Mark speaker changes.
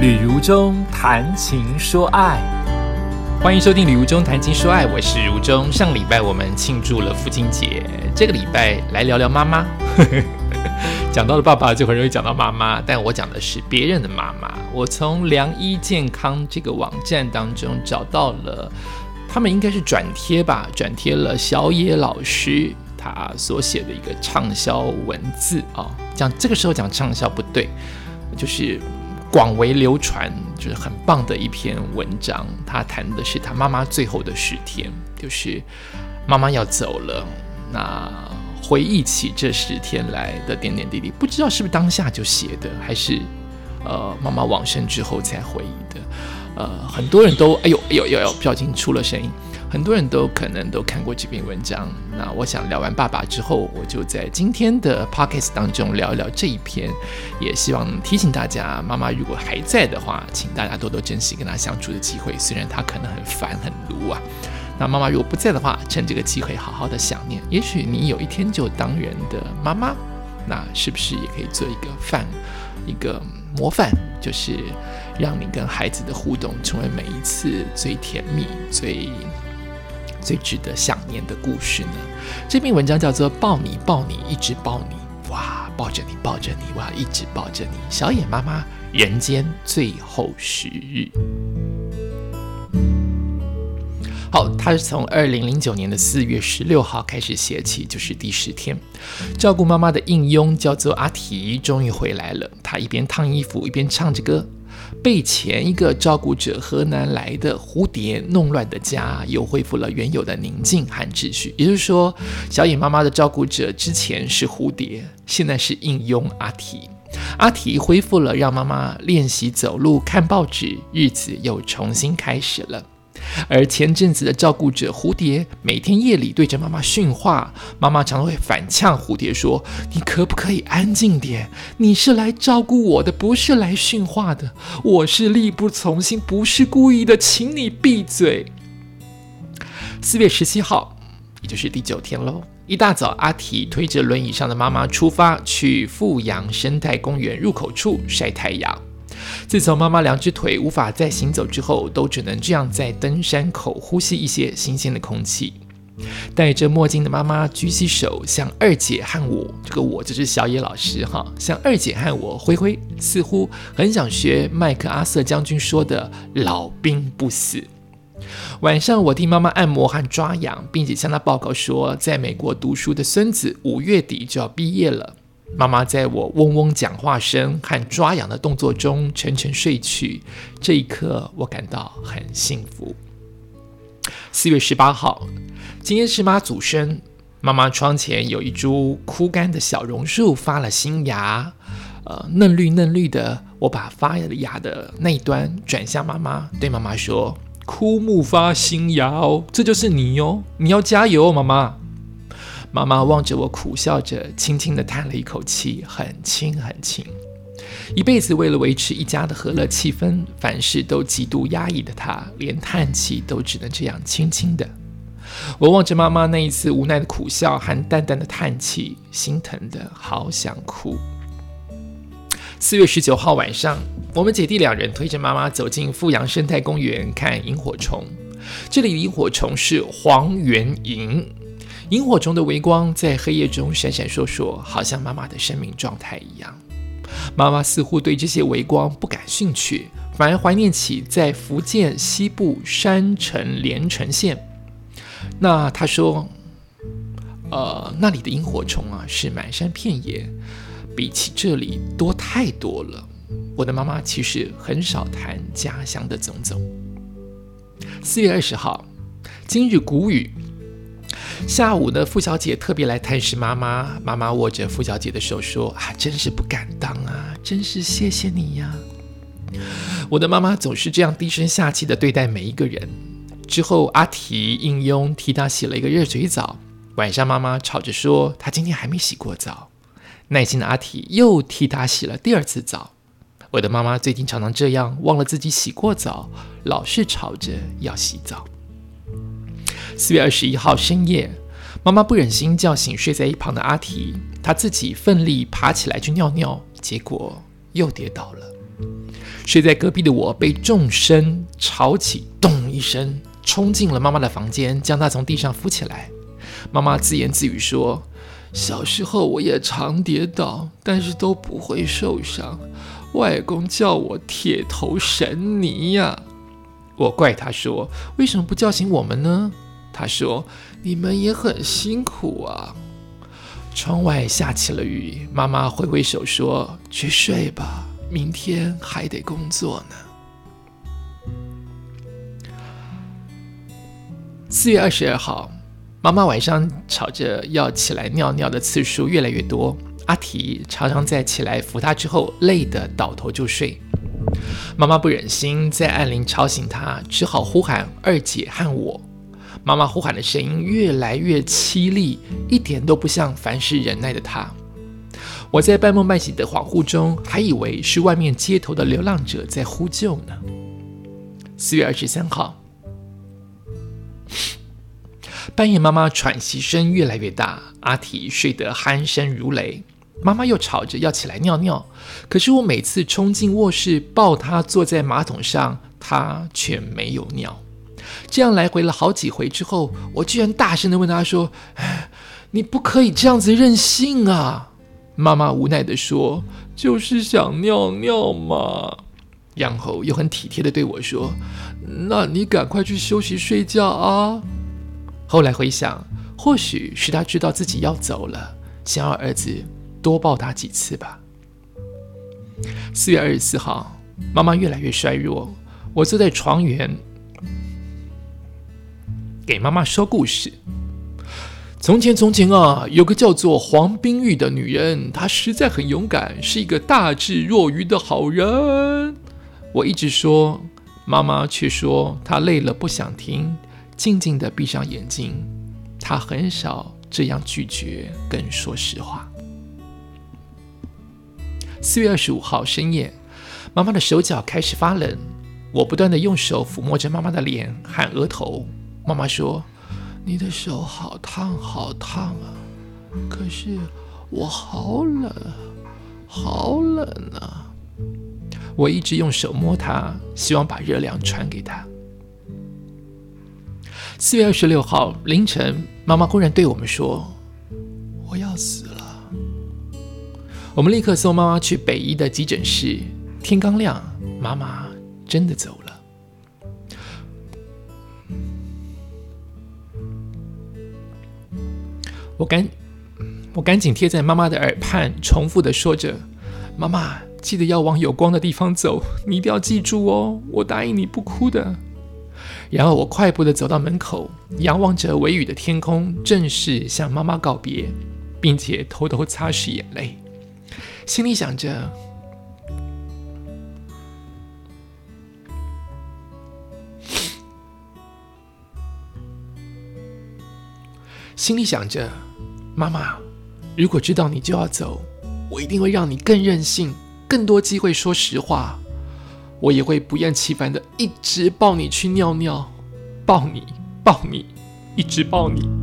Speaker 1: 旅如中谈情说爱，
Speaker 2: 欢迎收听《旅如中谈情说爱》，我是如中。上礼拜我们庆祝了父亲节，这个礼拜来聊聊妈妈。讲到了爸爸，就很容易讲到妈妈，但我讲的是别人的妈妈。我从良医健康这个网站当中找到了，他们应该是转贴吧，转贴了小野老师他所写的一个畅销文字啊。讲这个时候讲畅销不对，就是。广为流传，就是很棒的一篇文章。他谈的是他妈妈最后的十天，就是妈妈要走了，那回忆起这十天来的点点滴滴，不知道是不是当下就写的，还是呃妈妈往生之后才回忆的。呃，很多人都哎呦哎呦呦呦，不小心出了声音。很多人都可能都看过这篇文章。那我想聊完爸爸之后，我就在今天的 podcast 当中聊一聊这一篇。也希望提醒大家，妈妈如果还在的话，请大家多多珍惜跟她相处的机会。虽然她可能很烦很鲁啊，那妈妈如果不在的话，趁这个机会好好的想念。也许你有一天就当人的妈妈，那是不是也可以做一个范，一个模范，就是让你跟孩子的互动成为每一次最甜蜜、最。最值得想念的故事呢？这篇文章叫做《抱你抱你一直抱你》，哇，抱着你抱着你，我要一直抱着你。小野妈妈人间最后十日。好，他是从二零零九年的四月十六号开始写起，就是第十天。照顾妈妈的应佣叫做阿提，终于回来了。他一边烫衣服，一边唱着歌。被前一个照顾者河南来的蝴蝶弄乱的家，又恢复了原有的宁静和秩序。也就是说，小野妈妈的照顾者之前是蝴蝶，现在是应佣阿提。阿提恢复了，让妈妈练习走路、看报纸，日子又重新开始了。而前阵子的照顾者蝴蝶，每天夜里对着妈妈训话，妈妈常会反呛蝴蝶说：“你可不可以安静点？你是来照顾我的，不是来训话的。我是力不从心，不是故意的，请你闭嘴。”四月十七号，也就是第九天喽。一大早，阿提推着轮椅上的妈妈出发，去富阳生态公园入口处晒太阳。自从妈妈两只腿无法再行走之后，都只能这样在登山口呼吸一些新鲜的空气。戴着墨镜的妈妈举起手，向二姐和我，这个我就是小野老师哈，向二姐和我挥挥，似乎很想学麦克阿瑟将军说的“老兵不死”。晚上，我替妈妈按摩和抓痒，并且向她报告说，在美国读书的孙子五月底就要毕业了。妈妈在我嗡嗡讲话声和抓痒的动作中沉沉睡去，这一刻我感到很幸福。四月十八号，今天是妈祖生，妈妈窗前有一株枯干的小榕树发了新芽，呃，嫩绿嫩绿的。我把发芽的那一端转向妈妈，对妈妈说：“枯木发新芽哦，这就是你哦，你要加油哦，妈妈。”妈妈望着我，苦笑着，轻轻地叹了一口气，很轻很轻。一辈子为了维持一家的和乐气氛，凡事都极度压抑的她，连叹气都只能这样轻轻的。我望着妈妈那一次无奈的苦笑和淡淡的叹气，心疼的好想哭。四月十九号晚上，我们姐弟两人推着妈妈走进富阳生态公园看萤火虫。这里的萤火虫是黄缘萤。萤火虫的微光在黑夜中闪闪烁烁，好像妈妈的生命状态一样。妈妈似乎对这些微光不感兴趣，反而怀念起在福建西部山城连城县。那她说：“呃，那里的萤火虫啊，是满山遍野，比起这里多太多了。”我的妈妈其实很少谈家乡的种种。四月二十号，今日谷雨。下午呢，付小姐特别来探视妈妈。妈妈握着付小姐的手说：“啊，真是不敢当啊，真是谢谢你呀。”我的妈妈总是这样低声下气的对待每一个人。之后，阿提应佣替她洗了一个热水澡。晚上，妈妈吵着说她今天还没洗过澡。耐心的阿提又替她洗了第二次澡。我的妈妈最近常常这样，忘了自己洗过澡，老是吵着要洗澡。四月二十一号深夜，妈妈不忍心叫醒睡在一旁的阿提，她自己奋力爬起来去尿尿，结果又跌倒了。睡在隔壁的我被众声吵起，咚一声冲进了妈妈的房间，将她从地上扶起来。妈妈自言自语说：“小时候我也常跌倒，但是都不会受伤。外公叫我铁头神尼呀。”我怪他说：“为什么不叫醒我们呢？”他说：“你们也很辛苦啊。”窗外下起了雨，妈妈挥挥手说：“去睡吧，明天还得工作呢。”四月二十二号，妈妈晚上吵着要起来尿尿的次数越来越多，阿提常常在起来扶她之后，累得倒头就睡。妈妈不忍心在暗铃吵醒她，只好呼喊二姐和我。妈妈呼喊的声音越来越凄厉，一点都不像凡事忍耐的她。我在半梦半醒的恍惚中，还以为是外面街头的流浪者在呼救呢。四月二十三号，半夜妈妈喘息声越来越大，阿提睡得鼾声如雷，妈妈又吵着要起来尿尿，可是我每次冲进卧室抱她坐在马桶上，她却没有尿。这样来回了好几回之后，我居然大声的问他说：“你不可以这样子任性啊！”妈妈无奈的说：“就是想尿尿嘛。”然后又很体贴的对我说：“那你赶快去休息睡觉啊。”后来回想，或许是他知道自己要走了，想要儿子多抱他几次吧。四月二十四号，妈妈越来越衰弱，我坐在床缘。给妈妈说故事。从前，从前啊，有个叫做黄冰玉的女人，她实在很勇敢，是一个大智若愚的好人。我一直说，妈妈却说她累了不想听，静静的闭上眼睛。她很少这样拒绝跟说实话。四月二十五号深夜，妈妈的手脚开始发冷，我不断的用手抚摸着妈妈的脸和额头。妈妈说：“你的手好烫，好烫啊！可是我好冷，好冷啊！”我一直用手摸它，希望把热量传给他。四月二十六号凌晨，妈妈忽然对我们说：“我要死了。”我们立刻送妈妈去北医的急诊室。天刚亮，妈妈真的走了。我赶，我赶紧贴在妈妈的耳畔，重复的说着：“妈妈，记得要往有光的地方走，你一定要记住哦，我答应你不哭的。”然后我快步的走到门口，仰望着微雨的天空，正式向妈妈告别，并且偷偷擦拭眼泪，心里想着，心里想着。妈妈，如果知道你就要走，我一定会让你更任性，更多机会说实话。我也会不厌其烦的一直抱你去尿尿，抱你，抱你，一直抱你。